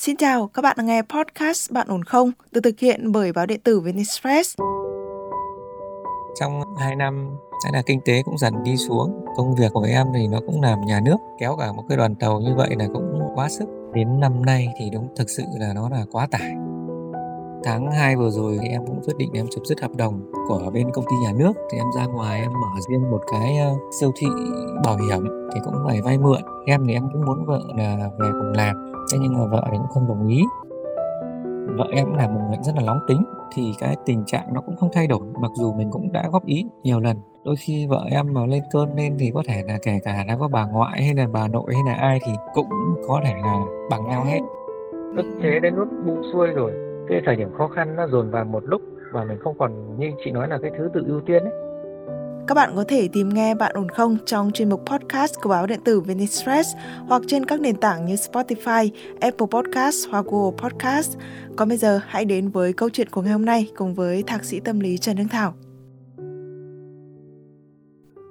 Xin chào, các bạn đang nghe podcast Bạn ổn không? được thực hiện bởi báo điện tử Venice Press. Trong 2 năm sẽ là kinh tế cũng dần đi xuống công việc của em thì nó cũng làm nhà nước kéo cả một cái đoàn tàu như vậy là cũng quá sức đến năm nay thì đúng thực sự là nó là quá tải tháng 2 vừa rồi thì em cũng quyết định em chấm dứt hợp đồng của bên công ty nhà nước thì em ra ngoài em mở riêng một cái ờ, siêu thị bảo hiểm thì cũng phải vay mượn em thì em cũng muốn vợ là về cùng làm thế nhưng mà vợ thì cũng không đồng ý. Vợ em cũng là một người rất là nóng tính, thì cái tình trạng nó cũng không thay đổi, mặc dù mình cũng đã góp ý nhiều lần. Đôi khi vợ em mà lên cơn lên thì có thể là kể cả là có bà ngoại hay là bà nội hay là ai thì cũng có thể là bằng nhau hết. Ức chế đến lúc buông xuôi rồi, cái thời điểm khó khăn nó dồn vào một lúc và mình không còn như chị nói là cái thứ tự ưu tiên ấy các bạn có thể tìm nghe Bạn ổn không trong chuyên mục podcast của báo điện tử Venice Stress hoặc trên các nền tảng như Spotify, Apple Podcast hoặc Google Podcast. Còn bây giờ hãy đến với câu chuyện của ngày hôm nay cùng với thạc sĩ tâm lý Trần Hương Thảo.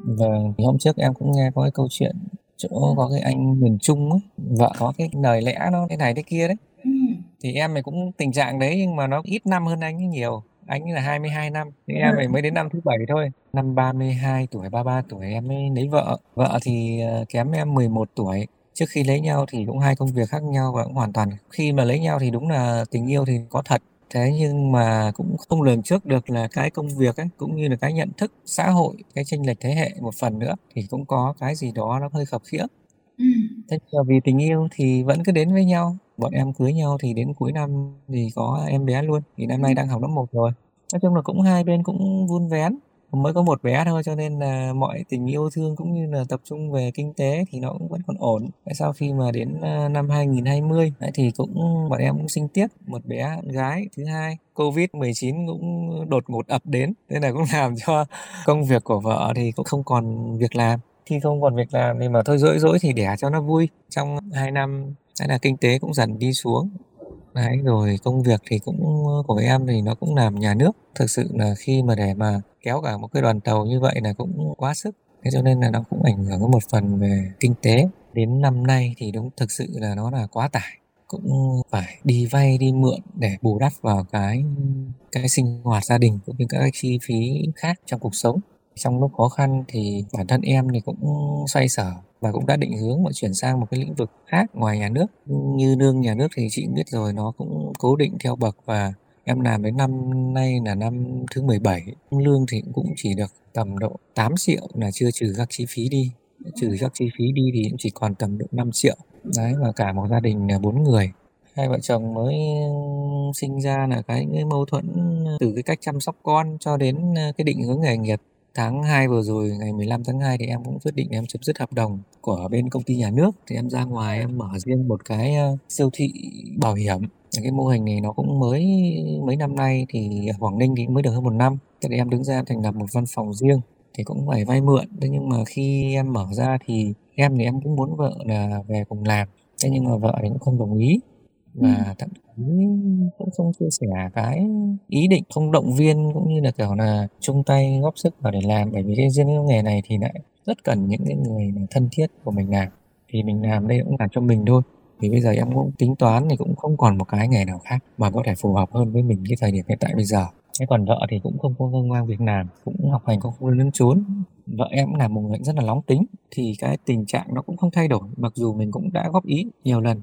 Vâng, hôm trước em cũng nghe có cái câu chuyện chỗ có cái anh miền Trung ấy, vợ có cái lời lẽ nó thế này thế kia đấy. Ừ. Thì em này cũng tình trạng đấy nhưng mà nó ít năm hơn anh ấy nhiều. Anh ấy là 22 năm, thì em này mới đến năm thứ bảy thôi. Năm 32 tuổi, 33 tuổi em mới lấy vợ. Vợ thì ờ, kém em 11 tuổi. Trước khi lấy nhau thì cũng hai công việc khác nhau và cũng hoàn toàn khi mà lấy nhau thì đúng là tình yêu thì có thật thế nhưng mà cũng không lường trước được là cái công việc ấy cũng như là cái nhận thức xã hội cái chênh lệch thế hệ một phần nữa thì cũng có cái gì đó nó hơi khập khiễng ừ. thế nhưng vì tình yêu thì vẫn cứ đến với nhau bọn em cưới nhau thì đến cuối năm thì có em bé luôn thì năm nay đang học lớp 1 rồi nói chung là cũng hai bên cũng vun vén mới có một bé thôi cho nên là mọi tình yêu thương cũng như là tập trung về kinh tế thì nó cũng vẫn còn ổn. Sau khi mà đến ờ, năm 2020 ấy, thì cũng bọn em cũng sinh tiếp một bé gái thứ hai. Covid-19 cũng đột ngột ập đến nên là cũng làm cho công việc của vợ thì cũng không còn việc làm khi không còn việc làm thì mà thôi dỗi dỗi thì đẻ cho nó vui trong hai năm hay là kinh tế cũng dần đi xuống Đấy, rồi công việc thì cũng ờ, của em thì nó cũng làm nhà nước. Thực sự là khi mà để mà kéo cả một cái đoàn tàu như vậy là cũng quá sức. Thế cho nên là nó cũng ảnh hưởng một phần về kinh tế. Đến năm nay thì đúng thực sự là nó là quá tải. Cũng phải đi vay đi mượn để bù đắp vào cái cái sinh hoạt gia đình cũng như các chi phí khác trong cuộc sống. Trong lúc khó khăn thì bản thân em thì cũng xoay sở và cũng đã định hướng mà chuyển sang một cái lĩnh vực khác ngoài nhà nước. Như lương nhà nước thì chị biết rồi nó cũng cố định theo bậc và em làm đến năm nay là năm thứ 17 lương thì cũng chỉ được tầm độ 8 triệu là chưa trừ các chi phí đi. Trừ các chi phí đi thì cũng chỉ còn tầm độ 5 triệu. Đấy và cả một gia đình là bốn người. Hai vợ chồng mới sinh ra là cái, cái mâu thuẫn từ cái cách chăm sóc con cho đến cái định hướng nghề nghiệp tháng 2 vừa rồi, ngày 15 tháng 2 thì em cũng quyết định em chấm dứt hợp đồng của bên công ty nhà nước. Thì em ra ngoài em mở riêng một cái ờ, siêu thị bảo hiểm. Cái mô hình này nó cũng mới, mấy năm nay thì ở Quảng Ninh thì mới được hơn một năm. Thế thì em đứng ra em thành lập một văn phòng riêng thì cũng phải vay mượn. Thế nhưng mà khi em mở ra thì em thì em cũng muốn vợ là về cùng làm. Thế nhưng mà vợ thì cũng không đồng ý và thậm chí cũng không chia sẻ cái ý định không động viên cũng như là kiểu là chung tay góp sức vào để làm. Bởi vì cái riêng cái nghề này thì lại rất cần những cái người thân thiết của mình làm. Thì mình làm đây cũng làm cho mình thôi. Thì bây giờ em cũng tính toán thì cũng không còn một cái nghề nào khác mà có thể phù hợp hơn với mình cái thời điểm hiện tại bây giờ. Thế còn vợ thì cũng không có vâng ngoan việc làm cũng học hành cũng không lấn trốn vợ em cũng là một người rất là nóng tính thì cái tình trạng nó cũng không thay đổi. Mặc dù mình cũng đã góp ý nhiều lần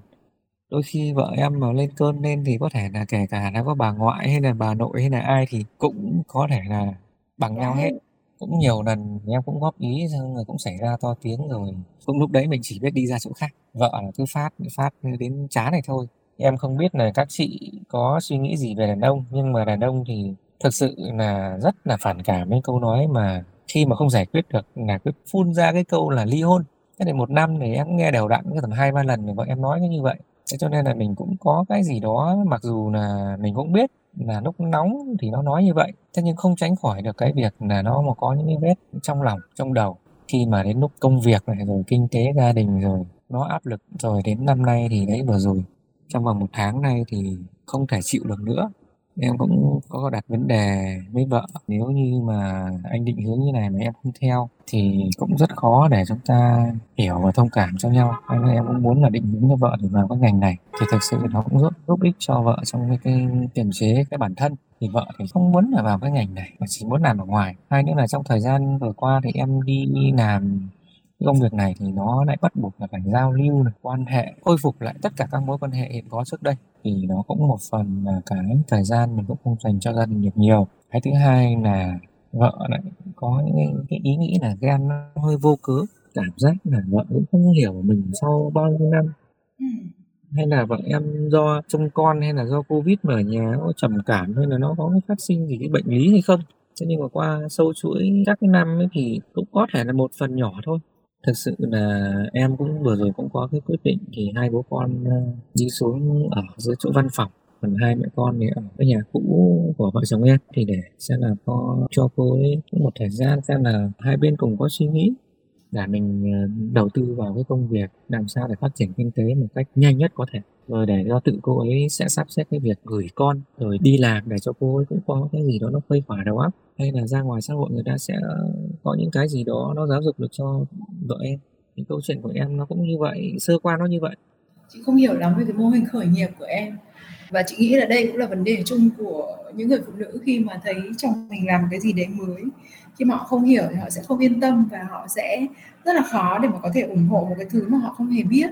đôi khi vợ em mà lên cơn lên thì có thể là kể cả là có bà ngoại hay là bà nội hay là ai thì cũng có thể là bằng nhau hết. Cũng nhiều lần em cũng góp ý xong rồi cũng xảy ra to tiếng rồi. Cũng lúc đấy mình chỉ biết đi ra chỗ khác. Vợ là cứ phát phát đến chán này thôi. Em không biết là các chị có suy nghĩ gì về đàn ông nhưng mà đàn ông thì thực sự là rất là phản cảm với câu nói mà khi mà không giải quyết được là cứ phun ra cái câu là ly hôn. Thế thì một năm thì em nghe đều đặn cái tầm hai ba lần thì vợ em nói như vậy thế cho nên là mình cũng có cái gì đó, mặc dù là mình cũng biết là lúc nóng thì nó nói như vậy, thế nhưng không tránh khỏi được cái việc là nó mà có những cái vết trong lòng, trong đầu. Khi mà đến lúc công việc này rồi, kinh tế gia đình rồi, nó áp lực rồi đến năm nay thì đấy vừa rồi, trong vòng một tháng nay thì không thể chịu được nữa em cũng có đặt vấn đề với vợ nếu như mà anh định hướng như này mà em không theo thì cũng rất khó để chúng ta hiểu và thông cảm cho nhau. Anh em cũng muốn là định hướng cho vợ để vào cái ngành này. Thì thực sự nó cũng giúp giúp ích cho vợ trong cái, cái kiềm chế cái bản thân. Thì vợ thì không muốn là vào cái ngành này mà chỉ muốn làm ở ngoài. Hai nữa là trong thời gian vừa qua thì em đi làm cái công việc này thì nó lại bắt buộc là phải giao lưu này, quan hệ khôi phục lại tất cả các mối quan hệ hiện có trước đây. Thì nó cũng một phần là cái thời gian mình cũng không dành cho gia đình được nhiều. Cái thứ hai là vợ lại có những cái, ý nghĩ là ghen nó hơi vô cớ. Cảm giác là vợ cũng không hiểu mình sau bao nhiêu năm. Hay là vợ em do trông con hay là do covid mà ở nhà có trầm cảm hay là nó có phát sinh gì cái bệnh lý hay không? Thế nhưng mà qua sâu chuỗi các cái năm ấy thì cũng có thể là một phần nhỏ thôi thực sự là em cũng vừa rồi cũng có cái quyết định thì hai bố con ờ, đi xuống ở dưới chỗ văn phòng. Còn hai mẹ con thì ở cái nhà cũ của vợ chồng em. Thì để xem là có cho cô ấy một thời gian, xem là hai bên cùng có suy nghĩ để mình ờ, đầu tư vào cái công việc, làm sao để phát triển kinh tế một cách nhanh nhất có thể. Rồi để cho tự cô ấy sẽ sắp xếp cái việc gửi con, rồi đi làm để cho cô ấy cũng có cái gì đó nó khuây khỏa đầu óc. Hay là ra ngoài xã hội người ta sẽ có những cái gì đó nó giáo dục được cho vợ em. Thì câu chuyện của em nó cũng như vậy, sơ qua nó như vậy. Chị không hiểu lắm về cái mô hình khởi nghiệp của em. Và chị nghĩ là đây cũng là vấn đề chung của những người phụ nữ khi mà thấy chồng mình làm cái gì đấy mới khi mà họ không hiểu thì họ sẽ không yên tâm và họ sẽ rất là khó để mà có thể ủng hộ một cái thứ mà họ không hề biết.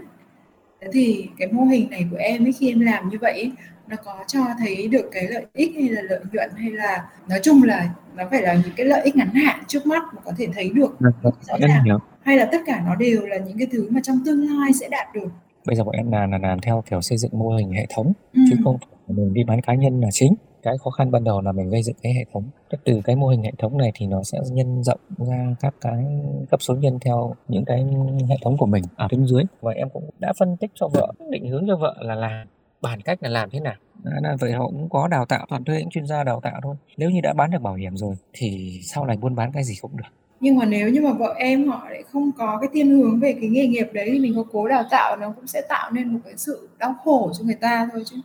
Thế thì cái mô hình này của em ấy khi em làm như vậy nó có cho thấy được cái lợi ích hay là lợi nhuận hay là nói chung là nó phải là những cái lợi ích ngắn hạn trước mắt mà có thể thấy được vâng, vâng, rõ ràng? hay là tất cả nó đều là những cái thứ mà trong tương lai sẽ đạt được? Bây giờ bọn em là, là làm theo kiểu xây dựng mô hình hệ thống ừ. chứ không mình đi bán cá nhân là chính cái khó khăn ban đầu là mình gây dựng cái hệ thống. Từ cái mô hình hệ thống này thì nó sẽ nhân rộng ra các cái cấp số nhân theo những cái hệ thống của mình ở bên dưới. Và em cũng đã phân tích cho vợ định hướng cho vợ là làm bản cách là làm thế nào. Là vậy họ cũng có đào tạo toàn thuê những chuyên gia đào tạo thôi. Nếu như đã bán được bảo hiểm rồi thì sau này buôn bán cái gì cũng được. Nhưng mà nếu như mà vợ em họ lại không có cái thiên hướng về cái nghề nghiệp đấy thì mình có cố đào tạo nó cũng sẽ tạo nên một cái sự đau khổ cho người ta thôi chứ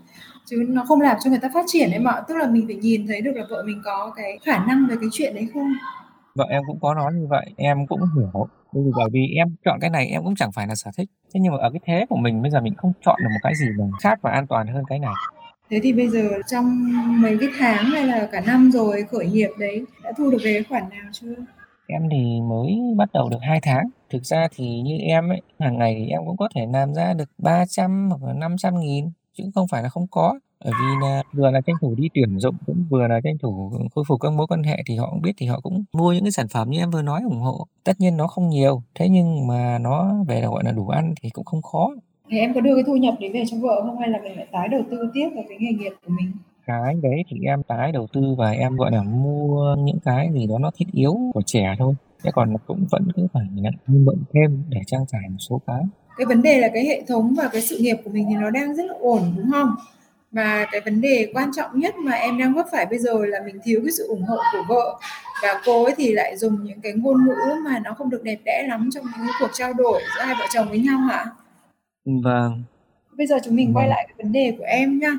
chứ nó không làm cho người ta phát triển ấy mà. Tức là mình phải nhìn thấy được là vợ mình có cái khả năng về cái chuyện đấy không? Vợ em cũng có nói như vậy em cũng hiểu. Bởi vì em chọn cái này em cũng chẳng phải là sở thích. Thế nhưng mà ở cái thế của mình bây giờ mình không chọn được một cái gì mà khác và an toàn hơn cái này. Thế thì bây giờ trong mấy cái tháng hay là cả năm rồi khởi nghiệp đấy đã thu được về khoản nào chưa? Em thì mới bắt đầu được 2 tháng. Thực ra thì như em ấy hàng ngày thì em cũng có thể làm ra được 300 hoặc là 500 nghìn chứ không phải là không có. Bởi vì là vừa là tranh thủ đi tuyển dụng cũng vừa là tranh thủ khôi phục các mối quan hệ thì họ cũng biết thì họ cũng mua những cái sản phẩm như em vừa nói ủng hộ. Tất nhiên nó không nhiều thế nhưng mà nó về là gọi là đủ ăn thì cũng không khó. Thì em có đưa cái thu nhập đấy về cho vợ không hay là mình lại tái đầu tư tiếp vào cái nghề nghiệp của mình? Cái đấy thì em tái đầu tư và em gọi là mua những cái gì đó nó thiết yếu của trẻ thôi. Thế còn cũng vẫn cứ phải như bận thêm để trang trải một số cái cái vấn đề là cái hệ thống và cái sự nghiệp của mình thì nó đang rất là ổn đúng không mà cái vấn đề quan trọng nhất mà em đang vấp phải bây giờ là mình thiếu cái sự ủng hộ của vợ và cô ấy thì lại dùng những cái ngôn ngữ mà nó không được đẹp đẽ lắm trong những cuộc trao đổi giữa hai vợ chồng với nhau hả? Vâng. Bây giờ chúng mình quay vâng. lại cái vấn đề của em nhá.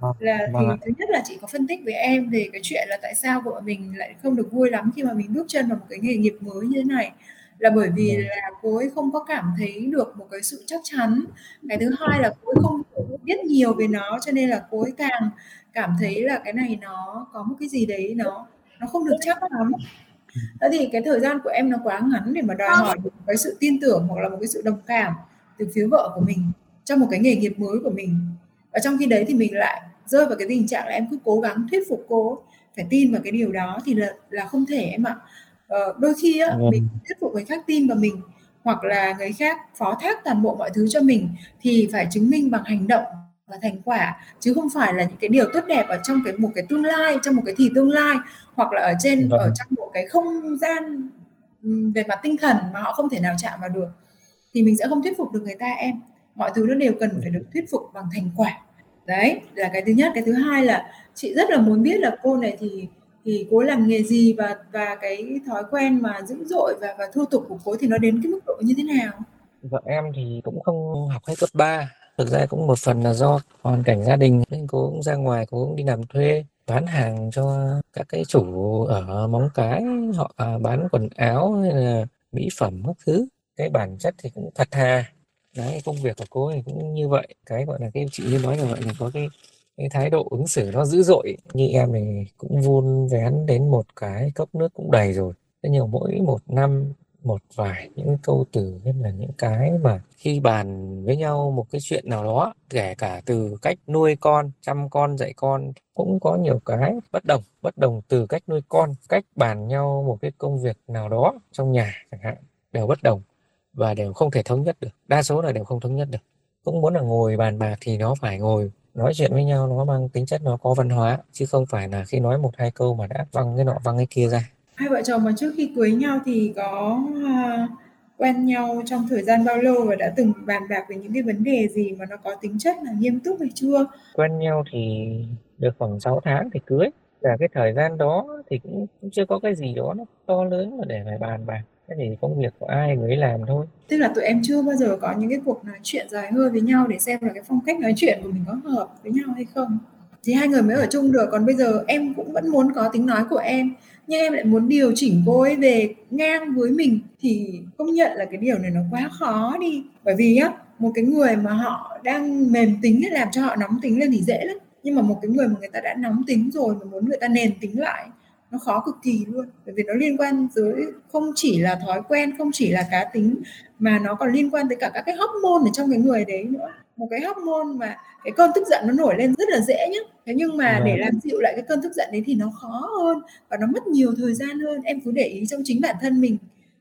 Vâng. Là thì vâng thứ nhất là chị có phân tích với em về cái chuyện là tại sao vợ mình lại không được vui lắm khi mà mình bước chân vào một cái nghề nghiệp mới như thế này là bởi vì ừ. là cô ấy không có cảm thấy được một cái sự chắc chắn. Cái thứ hai là cô ấy không biết nhiều về nó cho nên là cô ấy càng cảm thấy là cái này nó có một cái gì đấy nó nó không được chắc lắm. Thế thì cái thời gian của em nó quá ngắn để mà đòi hỏi được cái sự tin tưởng hoặc là một cái sự đồng cảm từ phía vợ của mình trong một cái nghề nghiệp mới của mình. Và trong khi đấy thì mình lại rơi vào cái tình trạng là em cứ cố gắng thuyết phục cô phải tin vào cái điều đó thì là là không thể em ạ ờ, đôi khi á, ừ. mình thuyết phục người khác tin vào mình hoặc là người khác phó thác toàn bộ mọi thứ cho mình thì phải chứng minh bằng hành động và thành quả chứ không phải là những cái điều tốt đẹp ở trong cái một cái tương lai trong một cái thì tương lai hoặc là ở trên vâng. ở trong một cái không gian về mặt tinh thần mà họ không thể nào chạm vào được thì mình sẽ không thuyết phục được người ta em mọi thứ nó đều cần phải được thuyết phục bằng thành quả đấy là cái thứ nhất cái thứ hai là chị rất là muốn biết là cô này thì thì cố làm nghề gì và và cái thói quen mà dữ dội và và thô tục của cố thì nó đến cái mức độ như thế nào? Vợ em thì cũng không học hết cấp 3 thực ra cũng một phần là do hoàn cảnh gia đình, nên cô cũng ra ngoài cô cũng đi làm thuê, bán hàng cho các cái chủ ở Móng Cái, họ bán quần áo hay là mỹ phẩm các thứ. Cái bản chất thì cũng thật thà. Đấy, công việc của cô thì cũng như vậy. Cái gọi là cái chị như nói là gọi là có cái cái thái độ ứng xử nó dữ dội, như em thì cũng vun vén đến một cái cốc nước cũng đầy rồi. Thế nhiều mỗi một năm, một vài những câu từ hay là những cái mà khi bàn với nhau một cái chuyện nào đó, kể cả từ cách nuôi con, chăm con, dạy con, cũng có nhiều cái bất đồng bất đồng từ cách nuôi con, cách bàn nhau một cái công việc nào đó trong nhà chẳng hạn, đều bất đồng và đều không thể thống nhất được. Đa số là đều không thống nhất được. Cũng muốn là ngồi bàn bạc thì nó phải ngồi nói chuyện với nhau nó mang tính chất nó có văn hóa chứ không phải là khi nói một hai câu mà đã văng cái nọ văng cái kia ra. Hai vợ chồng mà trước khi cưới nhau thì có uh, quen nhau trong thời gian bao lâu và đã từng bàn bạc về những cái vấn đề gì mà nó có tính chất là nghiêm túc hay chưa? Quen nhau thì được khoảng 6 tháng thì cưới. Và cái thời gian đó thì cũng, cũng chưa có cái gì đó nó to lớn mà để phải bàn bạc cái gì công việc của ai người ấy làm thôi. Tức là tụi em chưa bao giờ có những cái cuộc nói chuyện dài hơi với nhau để xem là cái phong cách nói chuyện của mình có hợp với nhau hay không. Thì hai người mới ở chung được, còn bây giờ em cũng vẫn muốn có tính nói của em, nhưng em lại muốn điều chỉnh cô ấy về ngang với mình. Thì công nhận là cái điều này nó quá khó đi. Bởi vì á, một cái người mà họ đang mềm tính để làm cho họ nóng tính lên thì dễ lắm. Nhưng mà một cái người mà người ta đã nóng tính rồi mà muốn người ta nền tính lại nó khó cực kỳ luôn. Bởi vì nó liên quan tới không chỉ là thói quen không chỉ là cá tính mà nó còn liên quan tới cả các cái hormone ở trong cái người đấy nữa. Một cái hormone mà cái cơn tức giận nó nổi lên rất là dễ nhá. Thế nhưng mà để vâng. làm dịu lại cái cơn tức giận đấy thì nó khó hơn và nó mất nhiều thời gian hơn. Em cứ để ý trong chính bản thân mình.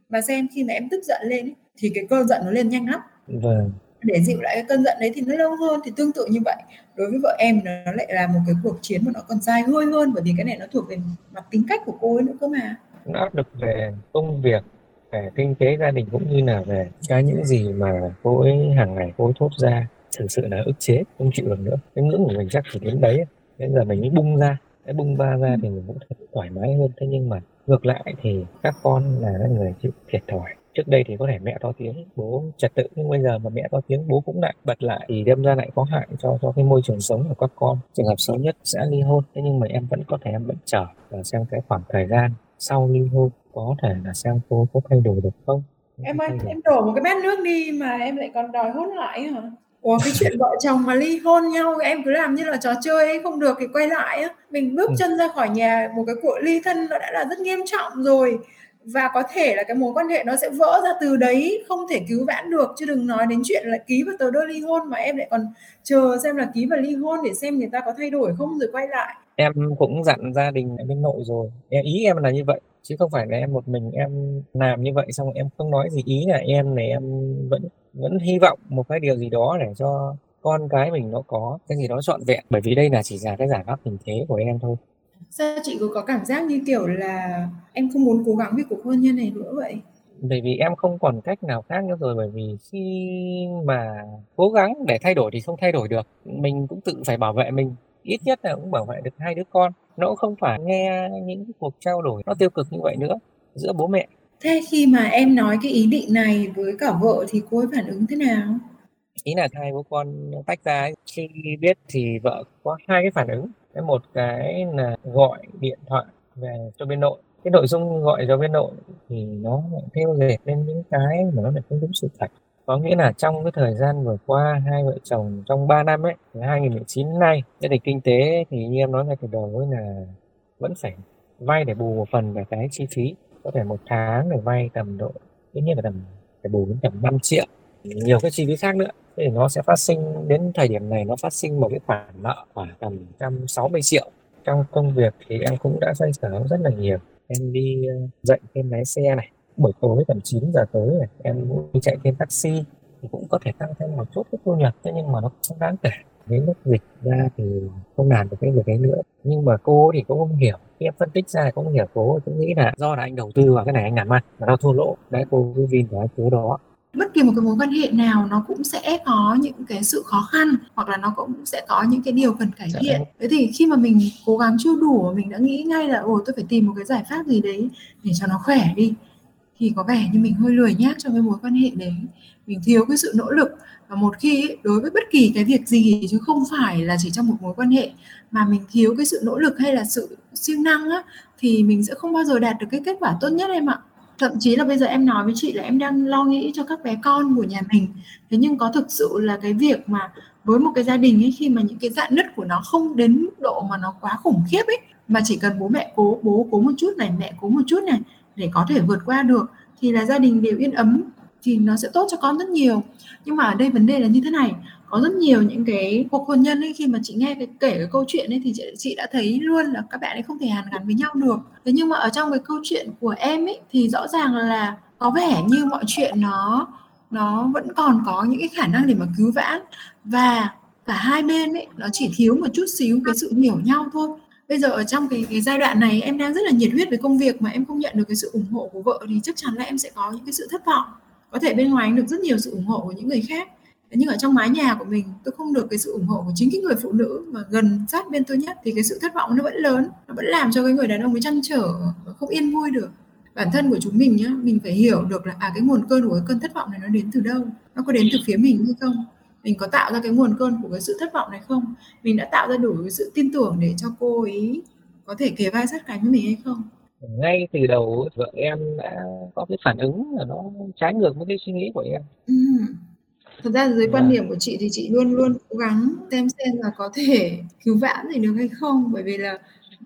Mà xem khi mà em tức giận lên ấy, thì cái cơn giận nó lên nhanh lắm. Vâng để dịu lại cái cơn giận đấy thì nó lâu hơn. Thì tương tự như vậy, đối với vợ em nó lại là một cái cuộc chiến mà nó còn dài hơi hơn, bởi vì cái này nó thuộc về mặt tính cách của cô ấy nữa cơ mà. Nó áp lực về công việc, về kinh tế gia đình cũng như là về cái những gì mà cô ấy hàng ngày cô ấy thốt ra, thực sự là ức chế, không chịu được nữa. Cái ngưỡng của mình chắc chỉ đến đấy bây giờ mình mới bung ra, cái bung ba ra thì mình cũng thoải mái hơn. Thế nhưng mà ngược lại thì các con là người chịu thiệt thòi trước đây thì có thể mẹ to tiếng bố trật tự nhưng bây giờ mà mẹ to tiếng bố cũng lại bật lại thì đâm ra lại có hại cho cho cái môi trường sống của các con. Trường hợp xấu nhất sẽ ly hôn thế nhưng mà em vẫn có thể em vẫn chờ và xem cái khoảng thời gian sau ly hôn có thể là xem cô có thay đổi được không? Em ơi em đổ một cái bát nước đi mà em lại còn đòi hôn lại hả? Ủa cái chuyện vợ chồng mà ly hôn nhau em cứ làm như là trò chơi ấy không được thì quay lại á. Mình bước ừ. chân ra khỏi nhà một cái cuộc ly thân nó đã là rất nghiêm trọng rồi và có thể là cái mối quan hệ nó sẽ vỡ ra từ đấy, không thể cứu vãn được. Chứ đừng nói đến chuyện là ký vào tờ đơn ly hôn mà em lại còn chờ xem là ký vào ly hôn để xem người ta có thay đổi không rồi quay lại. Em cũng dặn gia đình bên nội rồi. Em, ý em là như vậy, chứ không phải là em một mình em làm như vậy, xong em không nói gì. Ý là em này, em vẫn vẫn hy vọng một cái điều gì đó để cho con cái mình nó có cái gì đó trọn vẹn. Bởi vì đây là chỉ là cái giải pháp tình thế của em thôi sao chị có có cảm giác như kiểu là em không muốn cố gắng vì cuộc hôn nhân này nữa vậy? Bởi vì em không còn cách nào khác nữa rồi bởi vì khi mà cố gắng để thay đổi thì không thay đổi được. Mình cũng tự phải bảo vệ mình. Ít nhất là cũng bảo vệ được hai đứa con. Nó cũng không phải nghe những cuộc trao đổi nó tiêu cực như vậy nữa giữa bố mẹ. Thế khi mà em nói cái ý định này với cả vợ thì cô ấy phản ứng thế nào? Ý là hai bố con tách ra ấy. khi biết thì vợ có hai cái phản ứng cái một cái là gọi điện thoại về cho bên nội. Cái nội dung gọi cho bên nội thì nó lại theo dệt lên những cái mà nó lại không đúng sự thật. Có nghĩa là trong cái thời gian vừa qua, hai vợ chồng trong 3 năm ấy, từ 2019 nay gia đình kinh tế thì như em nói ngay từ đầu ấy là vẫn phải vay để bù một phần về cái chi phí. Có thể một tháng để vay tầm độ, ít nhất là tầm, phải bù đến tầm 5 triệu nhiều cái chi phí khác nữa. Thì nó sẽ phát sinh, đến thời điểm này nó phát sinh một cái khoản nợ khoảng tầm 160 triệu. Trong công việc thì em cũng đã xoay sở rất là nhiều. Em đi ờ, dạy thêm lái xe này. Buổi tối tầm 9 giờ tối này, em cũng đi chạy thêm taxi. Thì cũng có thể tăng thêm một chút cái thu nhập, thế nhưng mà nó không đáng kể. Đến lúc dịch ra thì không làm được cái việc ấy nữa. Nhưng mà cô thì cũng không hiểu. Khi em phân tích ra thì cũng không hiểu. Cô cũng nghĩ là do là anh đầu tư vào cái này anh làm ăn mà nó thua lỗ. Đấy, cô cứ vin vào cái thứ đó bất kỳ một cái mối quan hệ nào nó cũng sẽ có những cái sự khó khăn hoặc là nó cũng sẽ có những cái điều cần cải dạ thiện. thế thì khi mà mình cố gắng chưa đủ mình đã nghĩ ngay là ồ tôi phải tìm một cái giải pháp gì đấy để cho nó khỏe đi thì có vẻ như mình hơi lười nhác trong cái mối quan hệ đấy. Mình thiếu cái sự nỗ lực. Và một khi đối với bất kỳ cái việc gì chứ không phải là chỉ trong một mối quan hệ mà mình thiếu cái sự nỗ lực hay là sự siêng năng á thì mình sẽ không bao giờ đạt được cái kết quả tốt nhất em ạ thậm chí là bây giờ em nói với chị là em đang lo nghĩ cho các bé con của nhà mình. Thế nhưng có thực sự là cái việc mà với một cái gia đình ấy, khi mà những cái dạn nứt của nó không đến mức độ mà nó quá khủng khiếp ấy, mà chỉ cần bố mẹ cố, bố cố một chút này, mẹ cố một chút này, để có thể vượt qua được, thì là gia đình đều yên ấm thì nó sẽ tốt cho con rất nhiều. Nhưng mà ở đây vấn đề là như thế này có rất nhiều những cái cuộc hôn nhân ấy khi mà chị nghe cái kể cái câu chuyện ấy thì chị, chị đã thấy luôn là các bạn ấy không thể hàn gắn với nhau được. Thế nhưng mà ở trong cái câu chuyện của em ấy thì rõ ràng là có vẻ như mọi chuyện nó nó vẫn còn có những cái khả năng để mà cứu vãn. Và cả hai bên ấy nó chỉ thiếu một chút xíu cái sự hiểu nhau thôi. Bây giờ ở trong cái cái giai đoạn này em đang rất là nhiệt huyết với công việc mà em không nhận được cái sự ủng hộ của vợ thì chắc chắn là em sẽ có những cái sự thất vọng có thể bên ngoài anh được rất nhiều sự ủng hộ của những người khác. Nhưng ở trong mái nhà của mình, tôi không được cái sự ủng hộ của chính cái người phụ nữ mà gần sát bên tôi nhất. Thì cái sự thất vọng nó vẫn lớn, nó vẫn làm cho cái người đàn ông ấy chăn trở không yên vui được. Bản thân của chúng mình nhá, mình phải hiểu được là à cái nguồn cơn của cái cơn thất vọng này nó đến từ đâu? Nó có đến từ phía mình hay không? Mình có tạo ra cái nguồn cơn của cái sự thất vọng này không? Mình đã tạo ra đủ cái sự tin tưởng để cho cô ấy có thể kề vai sát cánh với mình hay không? Ngay từ đầu vợ em đã có cái phản ứng là nó trái ngược với cái suy nghĩ của em. Ừ. thật ra dưới quan điểm của chị thì chị luôn luôn cố gắng xem xem là có thể cứu vãn gì được hay không. Bởi vì là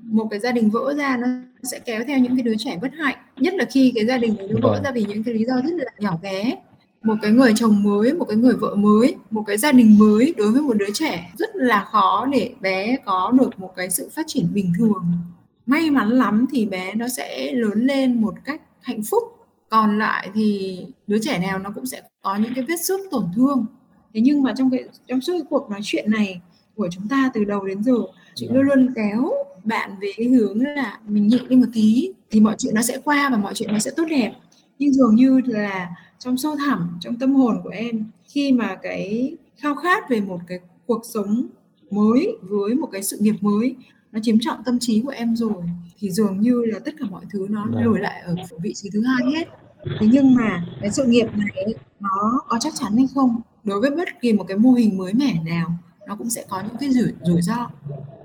một cái gia đình vỡ ra nó sẽ kéo theo những cái đứa trẻ bất hạnh. Nhất là khi cái gia đình nó vỡ vâng. ra vì những cái lý do rất là nhỏ bé. Một cái người chồng mới một cái người vợ mới một cái gia đình mới đối với một đứa trẻ rất là khó để bé có được một cái sự phát triển bình thường may mắn lắm thì bé nó sẽ lớn lên một cách hạnh phúc. Còn lại thì đứa trẻ nào nó cũng sẽ có những cái vết xước tổn thương. Thế nhưng mà trong cái trong suốt cái cuộc nói chuyện này của chúng ta từ đầu đến giờ chị luôn luôn kéo bạn về cái hướng là mình nhịn đi một tí thì mọi chuyện nó sẽ qua và mọi chuyện nó sẽ tốt đẹp. Nhưng dường như là trong sâu thẳm trong tâm hồn của em khi mà cái khao khát về một cái cuộc sống mới với một cái sự nghiệp mới nó chiếm trọn tâm trí của em rồi thì dường như là tất cả mọi thứ nó vâng. lùi lại ở vị trí thứ hai hết thế nhưng mà cái sự nghiệp này nó có chắc chắn hay không đối với bất kỳ một cái mô hình mới mẻ nào nó cũng sẽ có những cái rủi rủi ro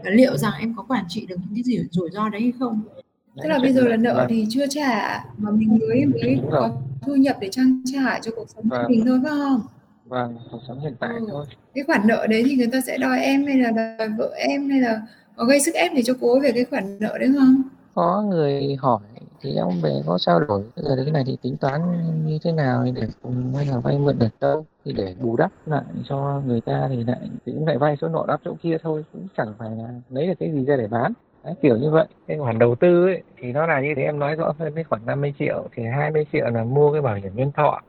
và liệu rằng em có quản trị được những cái rủi rủi ro đấy hay không tức là bây giờ là nợ vâng. thì chưa trả mà mình mới mới có thu nhập để trang trải cho cuộc sống của vâng. mình thôi phải không vâng cuộc sống hiện tại ừ. thôi cái khoản nợ đấy thì người ta sẽ đòi em hay là đòi vợ em hay là có gây sức ép gì cho cô về cái khoản nợ đấy không? Có người hỏi thì em về có trao đổi. Giờ cái này thì tính toán như thế nào để cùng hay là vay mượn được đâu? Thì để bù đắp lại cho người ta thì lại cũng lại vay chỗ nọ đắp chỗ kia thôi cũng chẳng phải là lấy được cái gì ra để bán. Đấy, kiểu như vậy. Cái khoản đầu tư ấy, thì nó là như thế em nói rõ hơn cái khoản 50 triệu thì 20 triệu là mua cái bảo hiểm nhân thọ.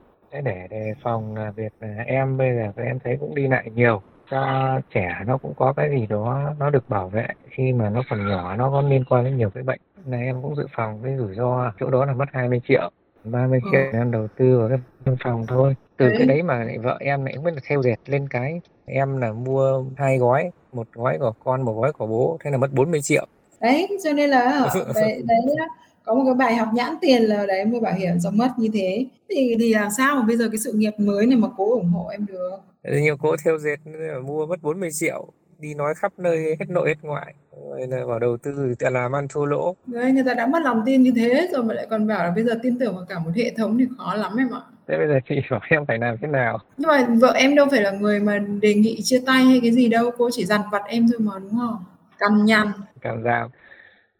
Để đề phòng là việc là em bây giờ em thấy cũng đi lại nhiều cho trẻ nó cũng có cái gì đó nó được bảo vệ khi mà nó còn nhỏ nó có liên quan đến nhiều cái bệnh. Này em cũng dự phòng cái rủi ro chỗ đó là mất 20 triệu. 30 triệu ừ. em đầu tư vào cái văn phòng thôi. Từ đấy. cái đấy mà lại vợ em lại mới là theo dệt lên cái. Em là mua hai gói một gói của con một gói của bố thế là mất 40 triệu. Đấy cho nên là đấy, đấy có một cái bài học nhãn tiền là đấy mua bảo hiểm xong mất như thế. Thì thì làm sao mà bây giờ cái sự nghiệp mới này mà cố ủng hộ em được nhiều cố theo dệt mua mất 40 triệu đi nói khắp nơi hết nội hết ngoại. Rồi là vào đầu tư thì làm ăn thua lỗ. Đấy người ta đã mất lòng tin như thế rồi mà lại còn bảo là bây giờ tin tưởng vào cả một hệ thống thì khó lắm em ạ. Thế bây giờ chị bảo em phải làm thế nào? Nhưng mà vợ em đâu phải là người mà đề nghị chia tay hay cái gì đâu cô chỉ dằn vặt em thôi mà đúng không? Cằn nhằn. Cằn rào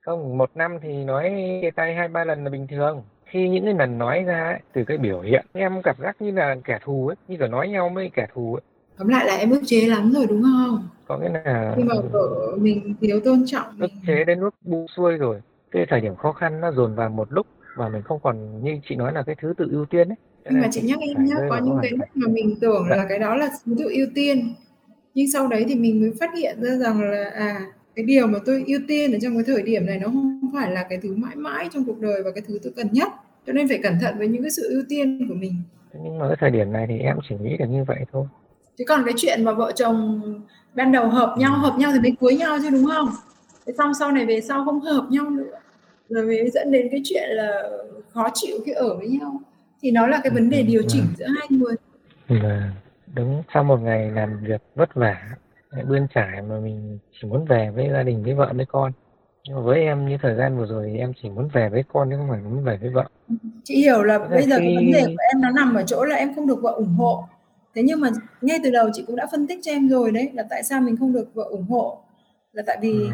không một năm thì nói chia tay hai ba lần là bình thường khi những cái lần nói ra ấy, từ cái biểu hiện em cảm giác như là kẻ thù ấy như là nói nhau với kẻ thù ấy. Tóm lại là em ức chế lắm rồi đúng không? Có nghĩa là khi mà vợ mình thiếu tôn trọng ức chế đến lúc bu xuôi rồi. Cái thời điểm khó khăn nó dồn vào một lúc và mình không còn như chị nói là cái thứ tự ưu tiên ấy. Nhưng mà chị nhắc em nhé có những cái lúc mà mình tưởng là dạ. cái đó là thứ tự ưu tiên. Nhưng sau đấy thì mình mới phát hiện ra rằng là à cái điều mà tôi ưu tiên ở trong cái thời điểm này nó không phải là cái thứ mãi mãi trong cuộc đời và cái thứ tôi cần nhất. Cho nên phải cẩn thận với những cái sự ưu tiên của mình. Nhưng mà cái thời điểm này thì em chỉ nghĩ được như vậy thôi. Chứ còn cái chuyện mà vợ chồng ban đầu hợp nhau hợp nhau thì mới cưới nhau chứ đúng không? Thế xong sau này về sau không hợp nhau nữa. Rồi mới dẫn đến cái chuyện là khó chịu khi ở với nhau. Thì nó là cái vấn đề điều chỉnh giữa hai người. Mà đúng sau một ngày làm việc vất vả bươn trải mà mình chỉ muốn về với gia đình với vợ với con. Nhưng mà với em như thời gian vừa rồi thì em chỉ muốn về với con chứ không phải muốn về với vợ. Chị hiểu là bây giờ khi... cái vấn đề của em nó nằm ở chỗ là em không được vợ ủng hộ. Thế nhưng mà ngay từ đầu chị cũng đã phân tích cho em rồi đấy là tại sao mình không được vợ ủng hộ? Là tại vì ừ.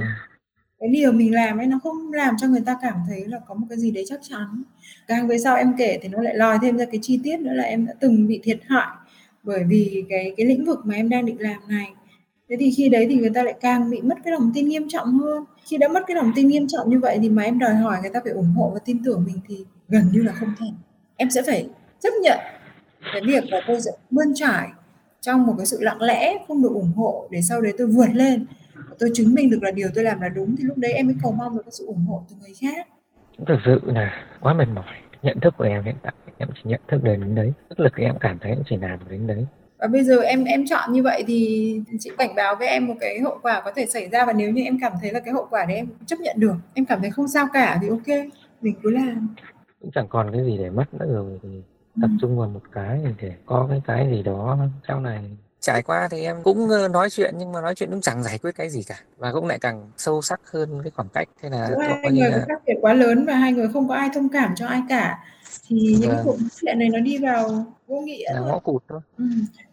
cái điều mình làm ấy nó không làm cho người ta cảm thấy là có một cái gì đấy chắc chắn. Càng về sau em kể thì nó lại lòi thêm ra cái chi tiết nữa là em đã từng bị thiệt hại bởi vì cái cái lĩnh vực mà em đang định làm này thế thì khi đấy thì người ta lại càng bị mất cái lòng tin nghiêm trọng hơn. Khi đã mất cái lòng tin nghiêm trọng như vậy thì mà em đòi hỏi người ta phải ủng hộ và tin tưởng mình thì gần như là không thể. Em sẽ phải chấp nhận cái việc là tôi sẽ bươn trải trong một cái sự lặng lẽ, không được ủng hộ để sau đấy tôi vượt lên. Tôi chứng minh được là điều tôi làm là đúng thì lúc đấy em mới cầu mong được cái sự ủng hộ từ người khác. Thực sự là quá mệt mỏi. Nhận thức của em hiện tại, em chỉ nhận thức đến đấy. Sức lực em cảm thấy em chỉ làm đến đấy và bây giờ em em chọn như vậy thì chị cảnh báo với em một cái hậu quả có thể xảy ra. Và nếu như em cảm thấy là cái hậu quả đấy em chấp nhận được em cảm thấy không sao cả thì ok mình cứ làm. Cũng chẳng còn cái gì để mất nữa rồi thì tập ừ. trung vào một cái để có cái cái gì đó sau này. Trải qua thì em cũng nói chuyện nhưng mà nói chuyện cũng chẳng giải quyết cái gì cả. Và cũng lại càng sâu sắc hơn cái khoảng cách. Thế là hai người là... khác biệt quá lớn và hai người không có ai thông cảm cho ai cả thì những vâng. cuộc chuyện này nó đi vào vô nghĩa là ngõ cụt thôi ừ.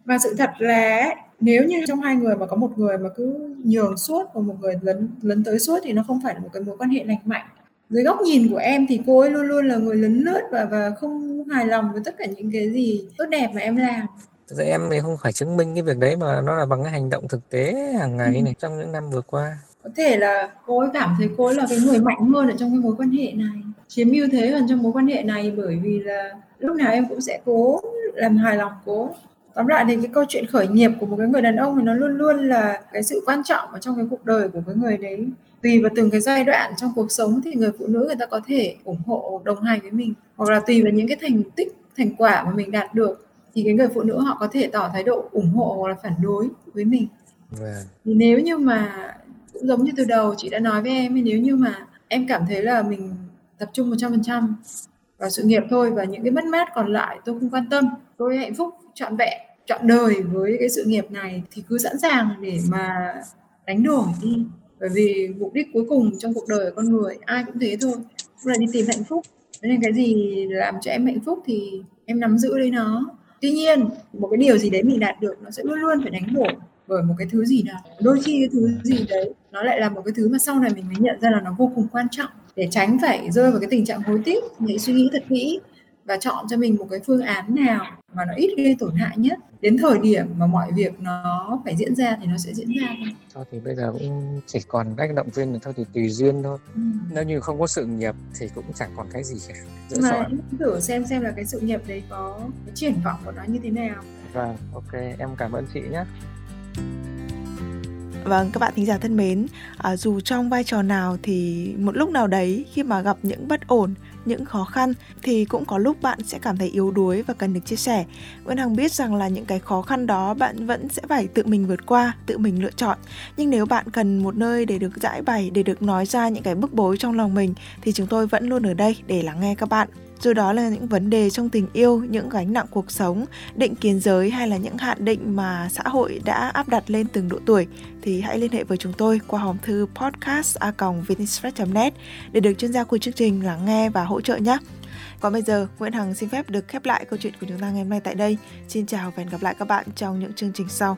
và sự thật là nếu như trong hai người mà có một người mà cứ nhường suốt và một người lấn lấn tới suốt thì nó không phải là một cái mối quan hệ lành mạnh dưới góc nhìn của em thì cô ấy luôn luôn là người lấn lướt và và không hài lòng với tất cả những cái gì tốt đẹp mà em làm Thực ra em thì không phải chứng minh cái việc đấy mà nó là bằng cái hành động thực tế hàng ngày ừ. này trong những năm vừa qua có thể là cô ấy cảm thấy cô ấy là cái người mạnh hơn ở trong cái mối quan hệ này chiếm ưu thế hơn trong mối quan hệ này bởi vì là lúc nào em cũng sẽ cố làm hài lòng cố tóm lại thì cái câu chuyện khởi nghiệp của một cái người đàn ông thì nó luôn luôn là cái sự quan trọng ở trong cái cuộc đời của cái người đấy tùy vào từng cái giai đoạn trong cuộc sống thì người phụ nữ người ta có thể ủng hộ đồng hành với mình hoặc là tùy vào những cái thành tích thành quả mà mình đạt được thì cái người phụ nữ họ có thể tỏ thái độ ủng hộ hoặc là phản đối với mình. Vâng. thì nếu như mà giống như từ đầu, chị đã nói với em nếu như mà em cảm thấy là mình tập trung 100% vào sự nghiệp thôi và những cái mất mát còn lại tôi không quan tâm, tôi hạnh phúc, trọn vẹn, trọn đời với cái sự nghiệp này thì cứ sẵn sàng để mà đánh đổi đi. Bởi vì mục đích cuối cùng trong cuộc đời của con người ai cũng thế thôi, cũng là đi tìm hạnh phúc. Nên cái gì làm cho em hạnh phúc thì em nắm giữ lấy nó. Tuy nhiên, một cái điều gì đấy mình đạt được nó sẽ luôn luôn phải đánh đổi bởi một cái thứ gì đó. Đôi khi cái thứ gì đấy nó lại là một cái thứ mà sau này mình mới nhận ra là nó vô cùng quan trọng để tránh phải rơi vào cái tình trạng hối tiếc hãy suy nghĩ thật kỹ và chọn cho mình một cái phương án nào mà nó ít gây tổn hại nhất đến thời điểm mà mọi việc nó phải diễn ra thì nó sẽ diễn ra thôi. Thôi thì bây giờ cũng chỉ còn cách động viên thôi thì tùy duyên thôi. Ừ. Nếu như không có sự nghiệp thì cũng chẳng còn cái gì cả. Nhưng mà thử xem xem là cái sự nghiệp đấy có cái triển vọng của nó như thế nào. Vâng, ok, em cảm ơn chị nhé. Vâng, các bạn thính giả thân mến, à, dù trong vai trò nào thì một lúc nào đấy khi mà gặp những bất ổn, những khó khăn thì cũng có lúc bạn sẽ cảm thấy yếu đuối và cần được chia sẻ. Nguyễn Hằng biết rằng là những cái khó khăn đó bạn vẫn sẽ phải tự mình vượt qua, tự mình lựa chọn. Nhưng nếu bạn cần một nơi để được giải bày, để được nói ra những cái bức bối trong lòng mình thì chúng tôi vẫn luôn ở đây để lắng nghe các bạn dù đó là những vấn đề trong tình yêu, những gánh nặng cuộc sống, định kiến giới hay là những hạn định mà xã hội đã áp đặt lên từng độ tuổi thì hãy liên hệ với chúng tôi qua hòm thư podcast.vietnamexpress.net để được chuyên gia của chương trình lắng nghe và hỗ trợ nhé. Còn bây giờ, Nguyễn Hằng xin phép được khép lại câu chuyện của chúng ta ngày hôm nay tại đây. Xin chào và hẹn gặp lại các bạn trong những chương trình sau.